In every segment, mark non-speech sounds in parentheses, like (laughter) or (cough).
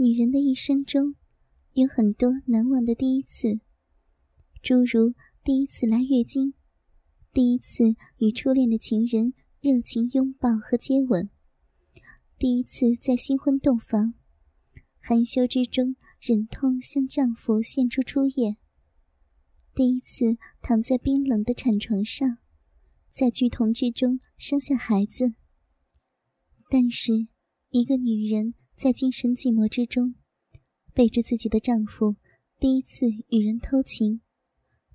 女人的一生中，有很多难忘的第一次，诸如第一次来月经，第一次与初恋的情人热情拥抱和接吻，第一次在新婚洞房，含羞之中忍痛向丈夫献出初夜，第一次躺在冰冷的产床上，在剧痛之中生下孩子。但是，一个女人在精神寂寞之中，背着自己的丈夫，第一次与人偷情，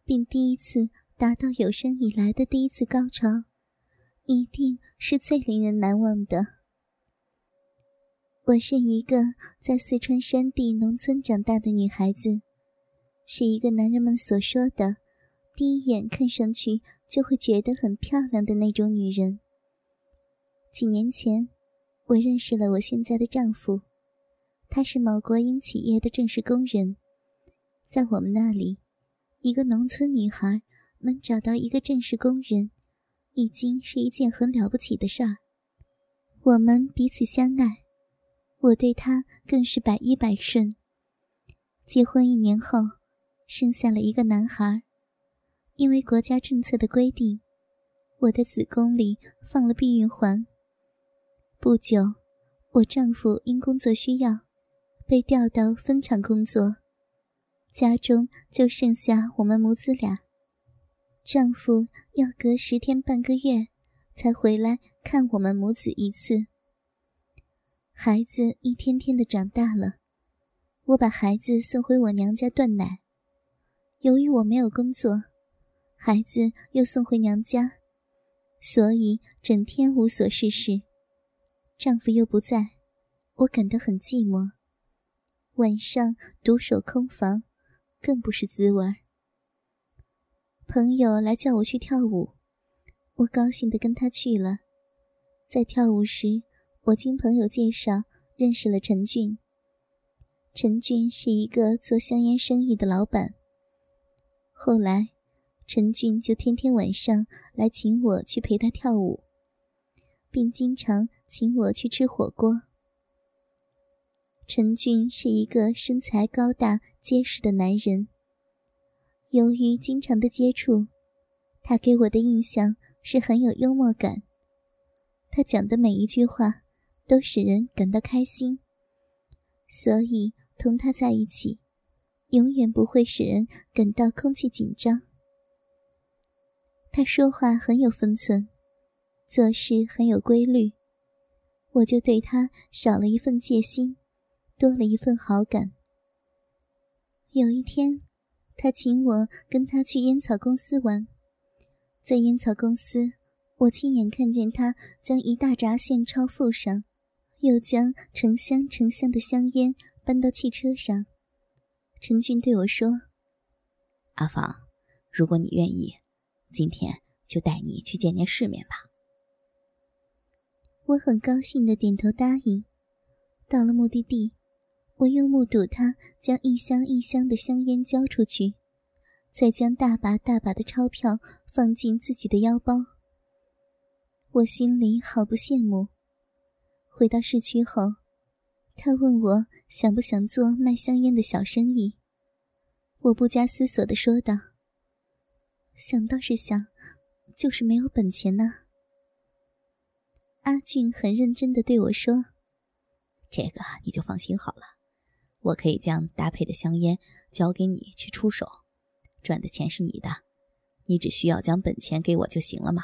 并第一次达到有生以来的第一次高潮，一定是最令人难忘的。我是一个在四川山地农村长大的女孩子，是一个男人们所说的，第一眼看上去就会觉得很漂亮的那种女人。几年前。我认识了我现在的丈夫，他是某国营企业的正式工人。在我们那里，一个农村女孩能找到一个正式工人，已经是一件很了不起的事儿。我们彼此相爱，我对他更是百依百顺。结婚一年后，生下了一个男孩。因为国家政策的规定，我的子宫里放了避孕环。不久，我丈夫因工作需要，被调到分厂工作，家中就剩下我们母子俩。丈夫要隔十天半个月才回来看我们母子一次。孩子一天天的长大了，我把孩子送回我娘家断奶。由于我没有工作，孩子又送回娘家，所以整天无所事事。丈夫又不在，我感到很寂寞。晚上独守空房，更不是滋味。朋友来叫我去跳舞，我高兴的跟他去了。在跳舞时，我经朋友介绍认识了陈俊。陈俊是一个做香烟生意的老板。后来，陈俊就天天晚上来请我去陪他跳舞。并经常请我去吃火锅。陈俊是一个身材高大、结实的男人。由于经常的接触，他给我的印象是很有幽默感。他讲的每一句话都使人感到开心，所以同他在一起，永远不会使人感到空气紧张。他说话很有分寸。做事很有规律，我就对他少了一份戒心，多了一份好感。有一天，他请我跟他去烟草公司玩，在烟草公司，我亲眼看见他将一大扎现钞附上，又将成箱成箱的香烟搬到汽车上。陈俊对我说：“阿芳，如果你愿意，今天就带你去见见世面吧。”我很高兴的点头答应。到了目的地，我又目睹他将一箱一箱的香烟交出去，再将大把大把的钞票放进自己的腰包。我心里好不羡慕。回到市区后，他问我想不想做卖香烟的小生意。我不加思索的说道：“想倒是想，就是没有本钱呢。”阿俊很认真的对我说：“这个你就放心好了，我可以将搭配的香烟交给你去出手，赚的钱是你的，你只需要将本钱给我就行了嘛。”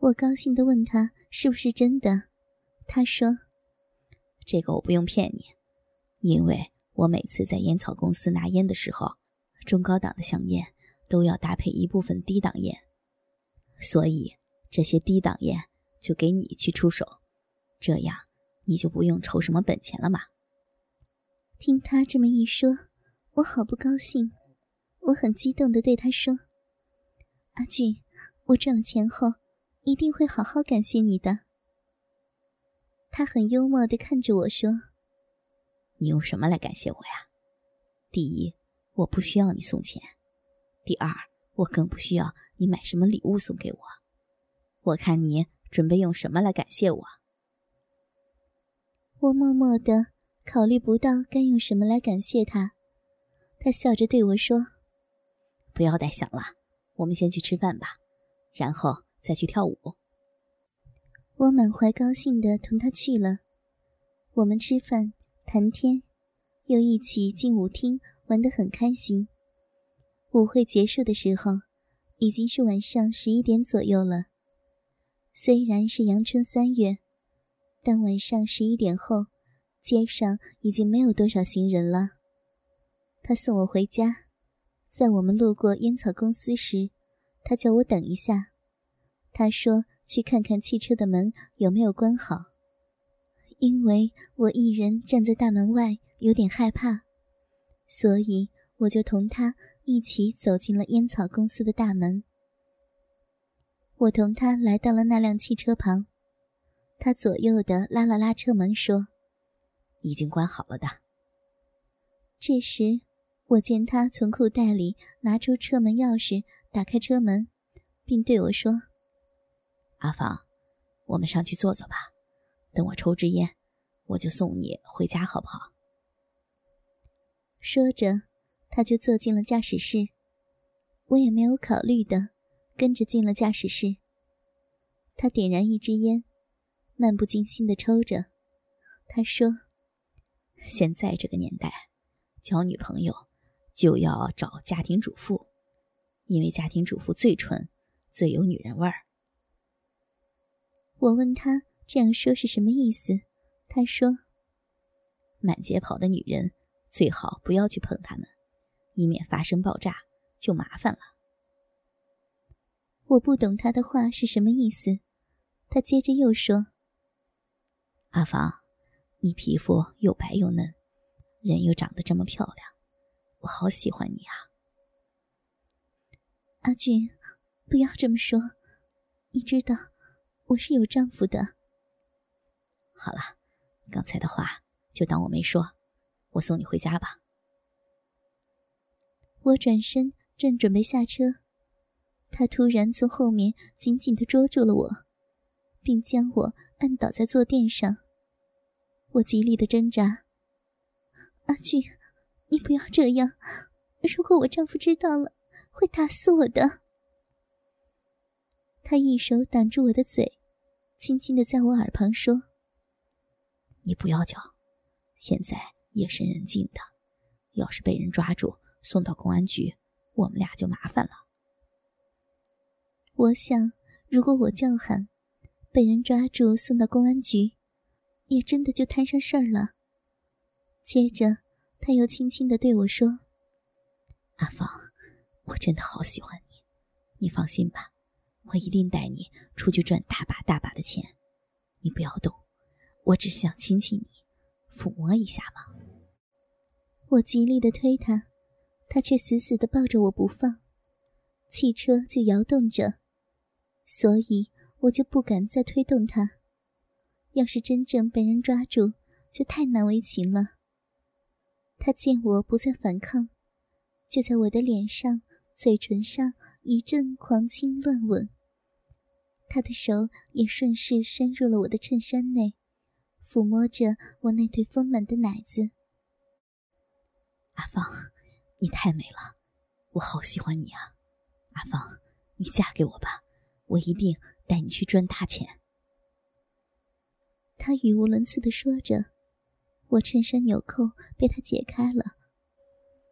我高兴的问他是不是真的，他说：“这个我不用骗你，因为我每次在烟草公司拿烟的时候，中高档的香烟都要搭配一部分低档烟，所以。”这些低档烟就给你去出手，这样你就不用筹什么本钱了嘛。听他这么一说，我好不高兴。我很激动的对他说：“阿俊，我赚了钱后一定会好好感谢你的。”他很幽默的看着我说：“你用什么来感谢我呀？第一，我不需要你送钱；第二，我更不需要你买什么礼物送给我。”我看你准备用什么来感谢我？我默默的考虑不到该用什么来感谢他。他笑着对我说：“不要再想了，我们先去吃饭吧，然后再去跳舞。”我满怀高兴的同他去了。我们吃饭、谈天，又一起进舞厅玩得很开心。舞会结束的时候，已经是晚上十一点左右了。虽然是阳春三月，但晚上十一点后，街上已经没有多少行人了。他送我回家，在我们路过烟草公司时，他叫我等一下。他说去看看汽车的门有没有关好，因为我一人站在大门外有点害怕，所以我就同他一起走进了烟草公司的大门。我同他来到了那辆汽车旁，他左右的拉了拉车门，说：“已经关好了的。”这时。我见他从裤袋里拿出车门钥匙，打开车门，并对我说：“阿芳，我们上去坐坐吧。等我抽支烟，我就送你回家，好不好？”说着，他就坐进了驾驶室。我也没有考虑的，跟着进了驾驶室。他点燃一支烟，漫不经心的抽着。他说：“现在这个年代，交女朋友。”就要找家庭主妇，因为家庭主妇最纯，最有女人味儿。我问他这样说是什么意思，他说：“满街跑的女人最好不要去碰她们，以免发生爆炸，就麻烦了。”我不懂他的话是什么意思，他接着又说：“阿芳，你皮肤又白又嫩，人又长得这么漂亮。”我好喜欢你啊，阿俊，不要这么说。你知道我是有丈夫的。好了，刚才的话就当我没说。我送你回家吧。我转身正准备下车，他突然从后面紧紧的捉住了我，并将我按倒在坐垫上。我极力的挣扎，阿俊。你不要这样！如果我丈夫知道了，会打死我的。他一手挡住我的嘴，轻轻的在我耳旁说：“你不要叫，现在夜深人静的，要是被人抓住送到公安局，我们俩就麻烦了。”我想，如果我叫喊，被人抓住送到公安局，也真的就摊上事儿了。接着。他又轻轻的对我说：“阿芳，我真的好喜欢你，你放心吧，我一定带你出去赚大把大把的钱。你不要动，我只想亲亲你，抚摸一下嘛。”我极力的推他，他却死死的抱着我不放。汽车就摇动着，所以我就不敢再推动他。要是真正被人抓住，就太难为情了。他见我不再反抗，就在我的脸上、嘴唇上一阵狂亲乱吻。他的手也顺势伸入了我的衬衫内，抚摸着我那对丰满的奶子。阿芳，你太美了，我好喜欢你啊！阿芳，你嫁给我吧，我一定带你去赚大钱。他语无伦次的说着。我衬衫纽扣被他解开了，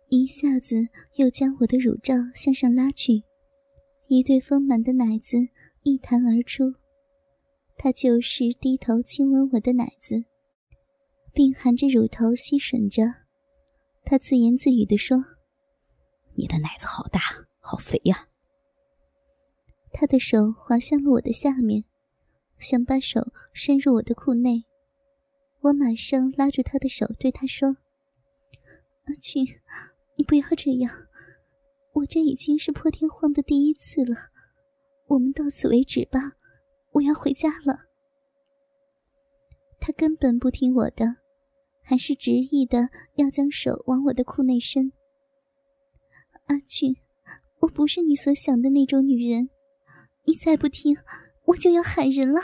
一下子又将我的乳罩向上拉去，一对丰满的奶子一弹而出。他就是低头亲吻我的奶子，并含着乳头吸吮着。他自言自语地说：“你的奶子好大，好肥呀。”他的手滑向了我的下面，想把手伸入我的裤内。我马上拉住他的手，对他说：“阿俊，你不要这样，我这已经是破天荒的第一次了，我们到此为止吧，我要回家了。”他根本不听我的，还是执意的要将手往我的裤内伸。阿俊，我不是你所想的那种女人，你再不听，我就要喊人了。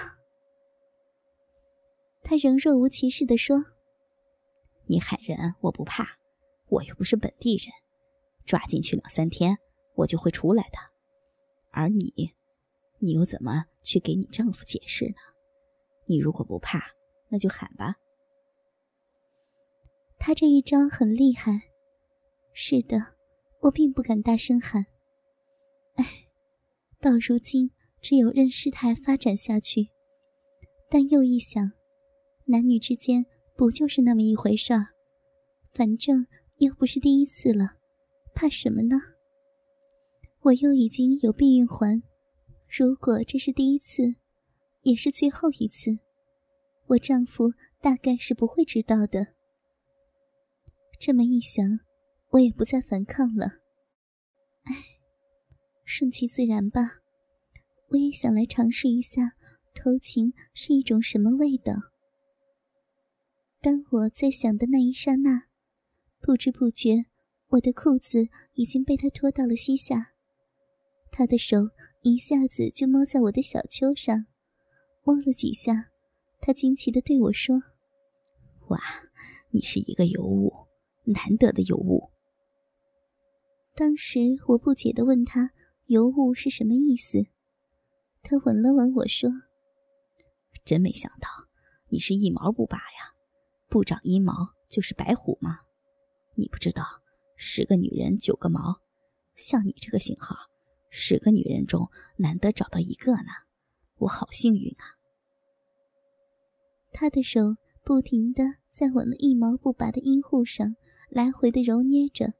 他仍若无其事地说：“你喊人我不怕，我又不是本地人，抓进去两三天，我就会出来的。而你，你又怎么去给你丈夫解释呢？你如果不怕，那就喊吧。”他这一招很厉害。是的，我并不敢大声喊。哎，到如今只有任事态发展下去。但又一想，男女之间不就是那么一回事儿？反正又不是第一次了，怕什么呢？我又已经有避孕环，如果这是第一次，也是最后一次，我丈夫大概是不会知道的。这么一想，我也不再反抗了。顺其自然吧。我也想来尝试一下偷情是一种什么味道。当我在想的那一刹那，不知不觉，我的裤子已经被他拖到了膝下。他的手一下子就摸在我的小丘上，摸了几下，他惊奇地对我说：“哇，你是一个尤物。”难得的尤物。当时我不解的问他：“尤物是什么意思？”他吻了吻我说：“真没想到，你是一毛不拔呀！不长阴毛就是白虎吗？你不知道，十个女人九个毛，像你这个型号，十个女人中难得找到一个呢。我好幸运啊！”他的手不停的在我那一毛不拔的阴户上。来回的揉捏着，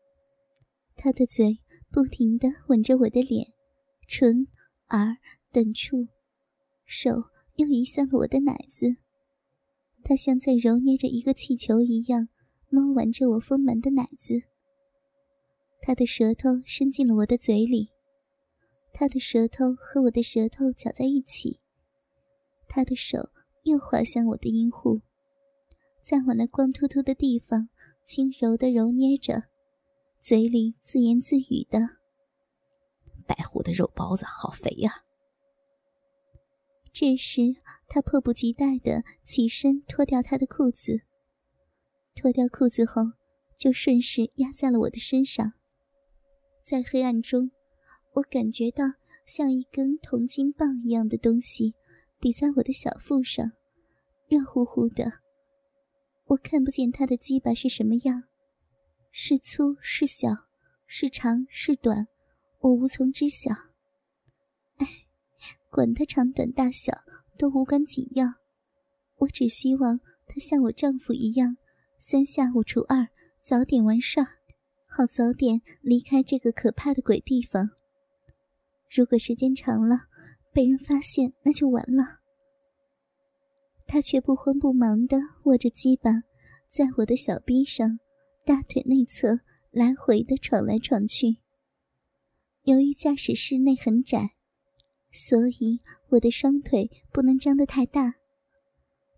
他的嘴不停的吻着我的脸、唇、耳等处，手又移向了我的奶子。他像在揉捏着一个气球一样，摸玩着我丰满的奶子。他的舌头伸进了我的嘴里，他的舌头和我的舌头搅在一起，他的手又滑向我的阴户，在我那光秃秃的地方。轻柔的揉捏着，嘴里自言自语的：“白虎的肉包子好肥呀。”这时，他迫不及待的起身脱掉他的裤子。脱掉裤子后，就顺势压在了我的身上。在黑暗中，我感觉到像一根铜筋棒一样的东西抵在我的小腹上，热乎乎的。我看不见他的鸡巴是什么样，是粗是小，是长是短，我无从知晓。哎，管他长短大小，都无关紧要。我只希望他像我丈夫一样，三下五除二，早点完事儿，好早点离开这个可怕的鬼地方。如果时间长了，被人发现，那就完了。他却不慌不忙地握着鸡巴，在我的小臂上、大腿内侧来回的闯来闯去。由于驾驶室内很窄，所以我的双腿不能张得太大。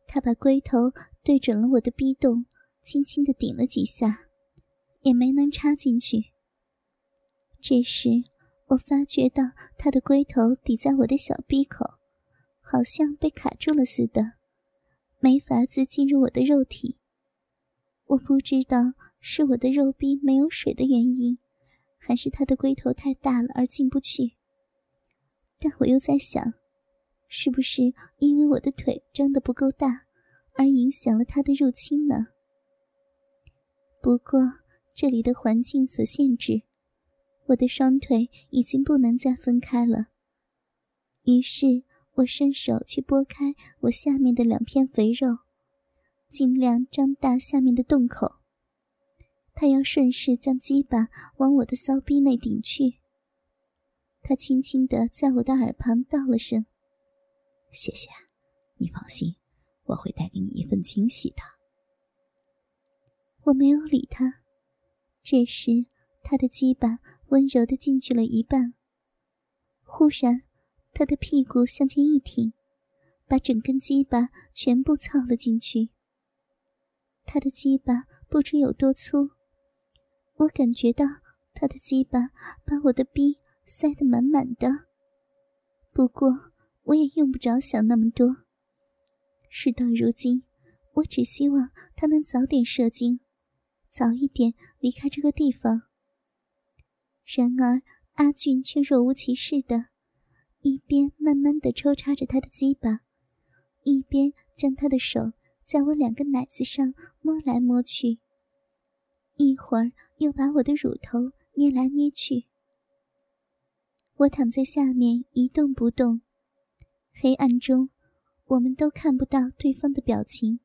他把龟头对准了我的逼洞，轻轻的顶了几下，也没能插进去。这时，我发觉到他的龟头抵在我的小臂口，好像被卡住了似的。没法子进入我的肉体，我不知道是我的肉壁没有水的原因，还是他的龟头太大了而进不去。但我又在想，是不是因为我的腿张得不够大，而影响了他的入侵呢？不过这里的环境所限制，我的双腿已经不能再分开了。于是。我伸手去拨开我下面的两片肥肉，尽量张大下面的洞口。他要顺势将鸡巴往我的骚逼内顶去。他轻轻地在我的耳旁道了声：“谢谢，你放心，我会带给你一份惊喜的。”我没有理他。这时，他的鸡巴温柔地进去了一半。忽然。他的屁股向前一挺，把整根鸡巴全部操了进去。他的鸡巴不知有多粗，我感觉到他的鸡巴把我的逼塞得满满的。不过我也用不着想那么多。事到如今，我只希望他能早点射精，早一点离开这个地方。然而阿俊却若无其事的，一边慢慢的抽插着他的鸡巴，一边将他的手在我两个奶子上摸来摸去，一会儿又把我的乳头捏来捏去。我躺在下面一动不动，黑暗中，我们都看不到对方的表情。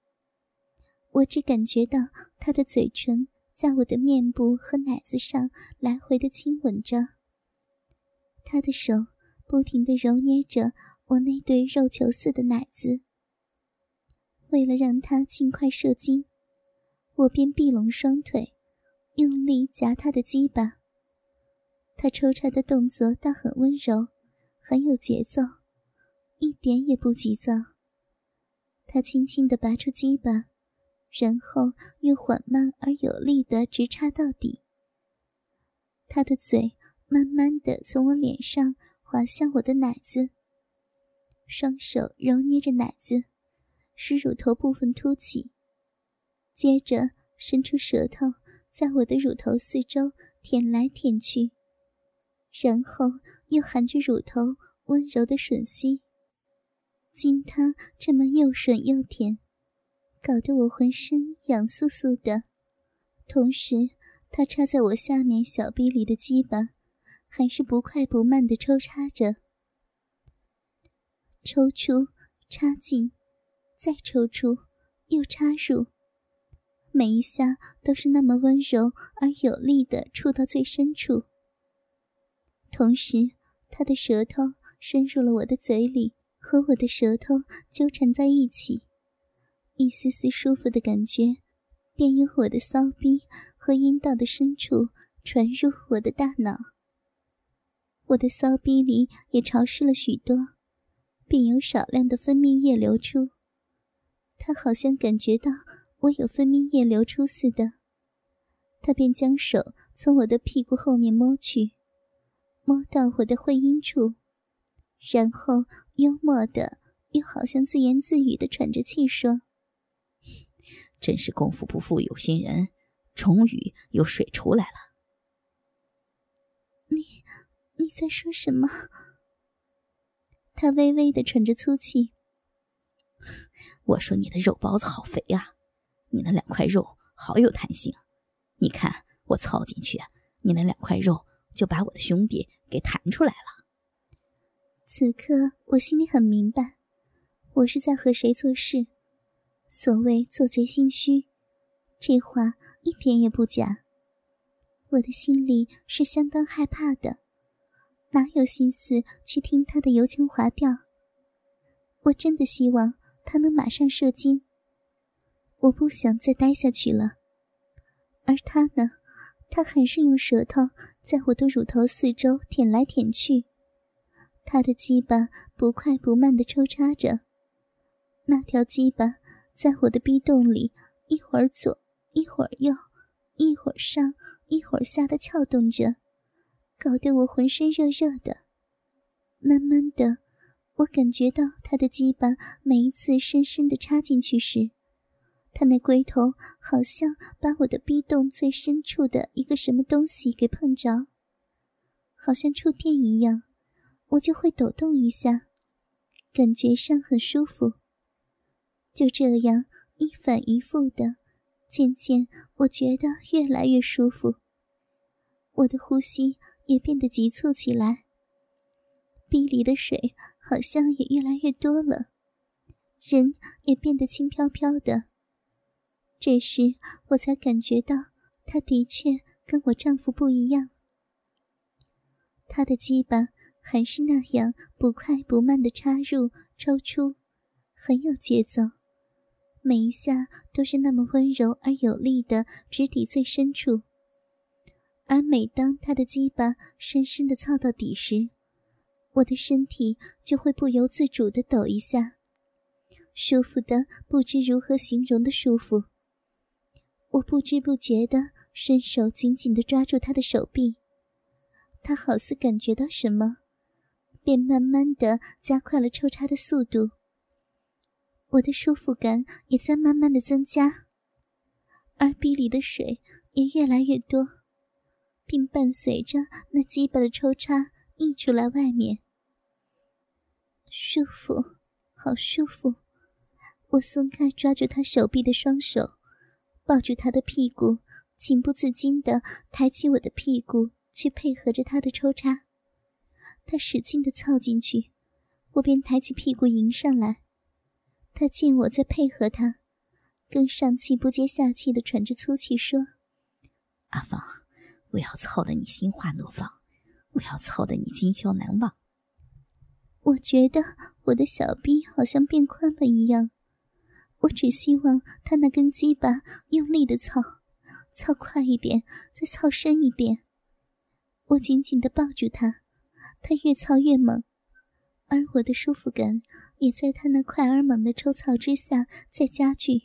我只感觉到他的嘴唇在我的面部和奶子上来回的亲吻着，他的手不停的揉捏着我那对肉球似的奶子。为了让他尽快射精，我便闭拢双腿，用力夹他的鸡巴。他抽插的动作倒很温柔，很有节奏，一点也不急躁。他轻轻地拔出鸡巴。然后又缓慢而有力的直插到底。他的嘴慢慢的从我脸上滑向我的奶子，双手揉捏着奶子，使乳头部分凸起，接着伸出舌头在我的乳头四周舔来舔去，然后又含着乳头温柔的吮吸。经他这么又吮又舔。搞得我浑身痒酥酥的，同时，他插在我下面小臂里的鸡巴，还是不快不慢的抽插着，抽出，插进，再抽出，又插入，每一下都是那么温柔而有力的触到最深处。同时，他的舌头伸入了我的嘴里，和我的舌头纠缠在一起。一丝丝舒服的感觉，便由我的骚逼和阴道的深处传入我的大脑。我的骚逼里也潮湿了许多，并有少量的分泌液流出。他好像感觉到我有分泌液流出似的，他便将手从我的屁股后面摸去，摸到我的会阴处，然后幽默的又好像自言自语的喘着气说。真是功夫不负有心人，终于有水出来了。你你在说什么？他微微的喘着粗气。我说你的肉包子好肥啊，你那两块肉好有弹性。你看我操进去，你那两块肉就把我的兄弟给弹出来了。此刻我心里很明白，我是在和谁做事。所谓做贼心虚，这话一点也不假。我的心里是相当害怕的，哪有心思去听他的油腔滑调？我真的希望他能马上射精。我不想再待下去了。而他呢，他还是用舌头在我的乳头四周舔来舔去，他的鸡巴不快不慢地抽插着，那条鸡巴。在我的逼洞里，一会儿左，一会儿右，一会儿上，一会儿下的撬动着，搞得我浑身热热的。慢慢的，我感觉到他的鸡巴每一次深深的插进去时，他那龟头好像把我的逼洞最深处的一个什么东西给碰着，好像触电一样，我就会抖动一下，感觉上很舒服。就这样一反一复的，渐渐我觉得越来越舒服。我的呼吸也变得急促起来，壁里的水好像也越来越多了，人也变得轻飘飘的。这时我才感觉到，他的确跟我丈夫不一样。他的鸡巴还是那样不快不慢的插入、抽出，很有节奏。每一下都是那么温柔而有力的直抵最深处，而每当他的鸡巴深深的操到底时，我的身体就会不由自主的抖一下，舒服的不知如何形容的舒服。我不知不觉的伸手紧紧的抓住他的手臂，他好似感觉到什么，便慢慢的加快了抽插的速度。我的舒服感也在慢慢的增加，而鼻里的水也越来越多，并伴随着那鸡巴的抽插溢出来外面。舒服，好舒服！我松开抓住他手臂的双手，抱住他的屁股，情不自禁的抬起我的屁股去配合着他的抽插。他使劲的凑进去，我便抬起屁股迎上来。他见我在配合他，更上气不接下气的喘着粗气说：“阿芳，我要操得你心花怒放，我要操得你今宵难忘。”我觉得我的小臂好像变宽了一样，我只希望他那根鸡巴用力的操，操快一点，再操深一点。我紧紧的抱住他，他越操越猛。而我的舒服感也在他那快而猛的抽操之下在加剧，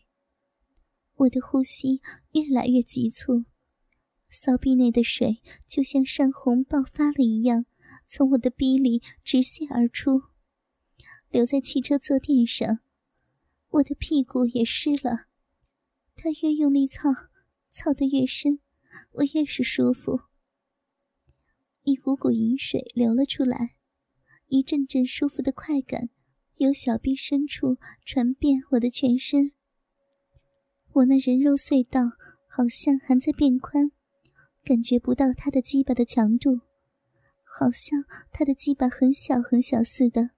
我的呼吸越来越急促，骚逼内的水就像山洪爆发了一样，从我的逼里直泻而出，留在汽车坐垫上，我的屁股也湿了。他越用力操，操得越深，我越是舒服，一股股淫水流了出来。一阵阵舒服的快感由小臂深处传遍我的全身。我那人肉隧道好像还在变宽，感觉不到他的鸡巴的强度，好像他的鸡巴很小很小似的，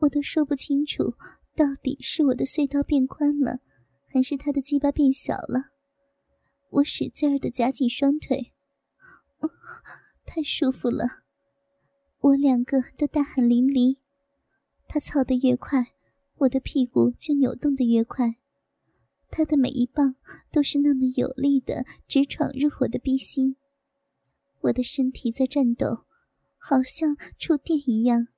我都说不清楚到底是我的隧道变宽了，还是他的鸡巴变小了。我使劲儿的夹紧双腿，哦 (laughs) 太舒服了。我两个都大汗淋漓，他操得越快，我的屁股就扭动得越快。他的每一棒都是那么有力的，直闯入我的逼心。我的身体在颤抖，好像触电一样，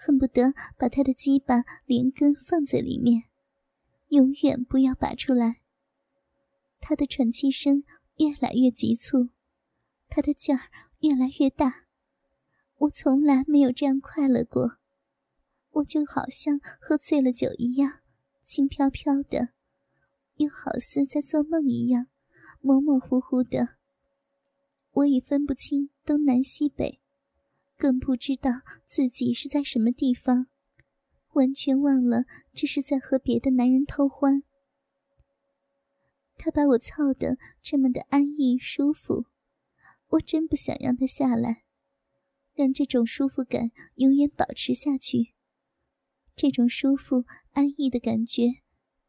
恨不得把他的鸡巴连根放在里面，永远不要拔出来。他的喘气声越来越急促，他的劲儿越来越大。我从来没有这样快乐过，我就好像喝醉了酒一样，轻飘飘的，又好似在做梦一样，模模糊糊的。我已分不清东南西北，更不知道自己是在什么地方，完全忘了这是在和别的男人偷欢。他把我操得这么的安逸舒服，我真不想让他下来。让这种舒服感永远保持下去，这种舒服安逸的感觉，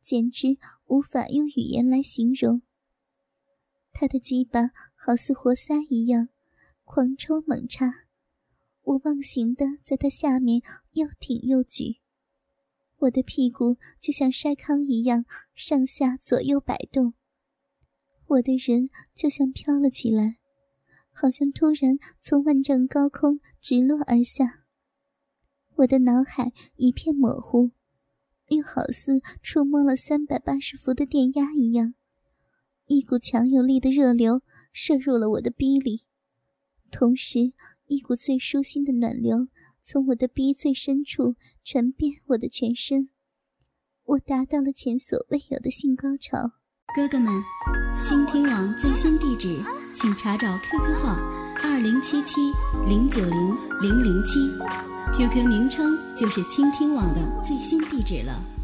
简直无法用语言来形容。他的鸡巴好似活塞一样，狂抽猛插，我忘形的在他下面又挺又举，我的屁股就像筛糠一样上下左右摆动，我的人就像飘了起来。好像突然从万丈高空直落而下，我的脑海一片模糊，又好似触摸了三百八十伏的电压一样，一股强有力的热流射入了我的逼里，同时一股最舒心的暖流从我的逼最深处传遍我的全身，我达到了前所未有的性高潮。哥哥们，倾听网最新地址。请查找 QQ 号二零七七零九零零零七，QQ 名称就是倾听网的最新地址了。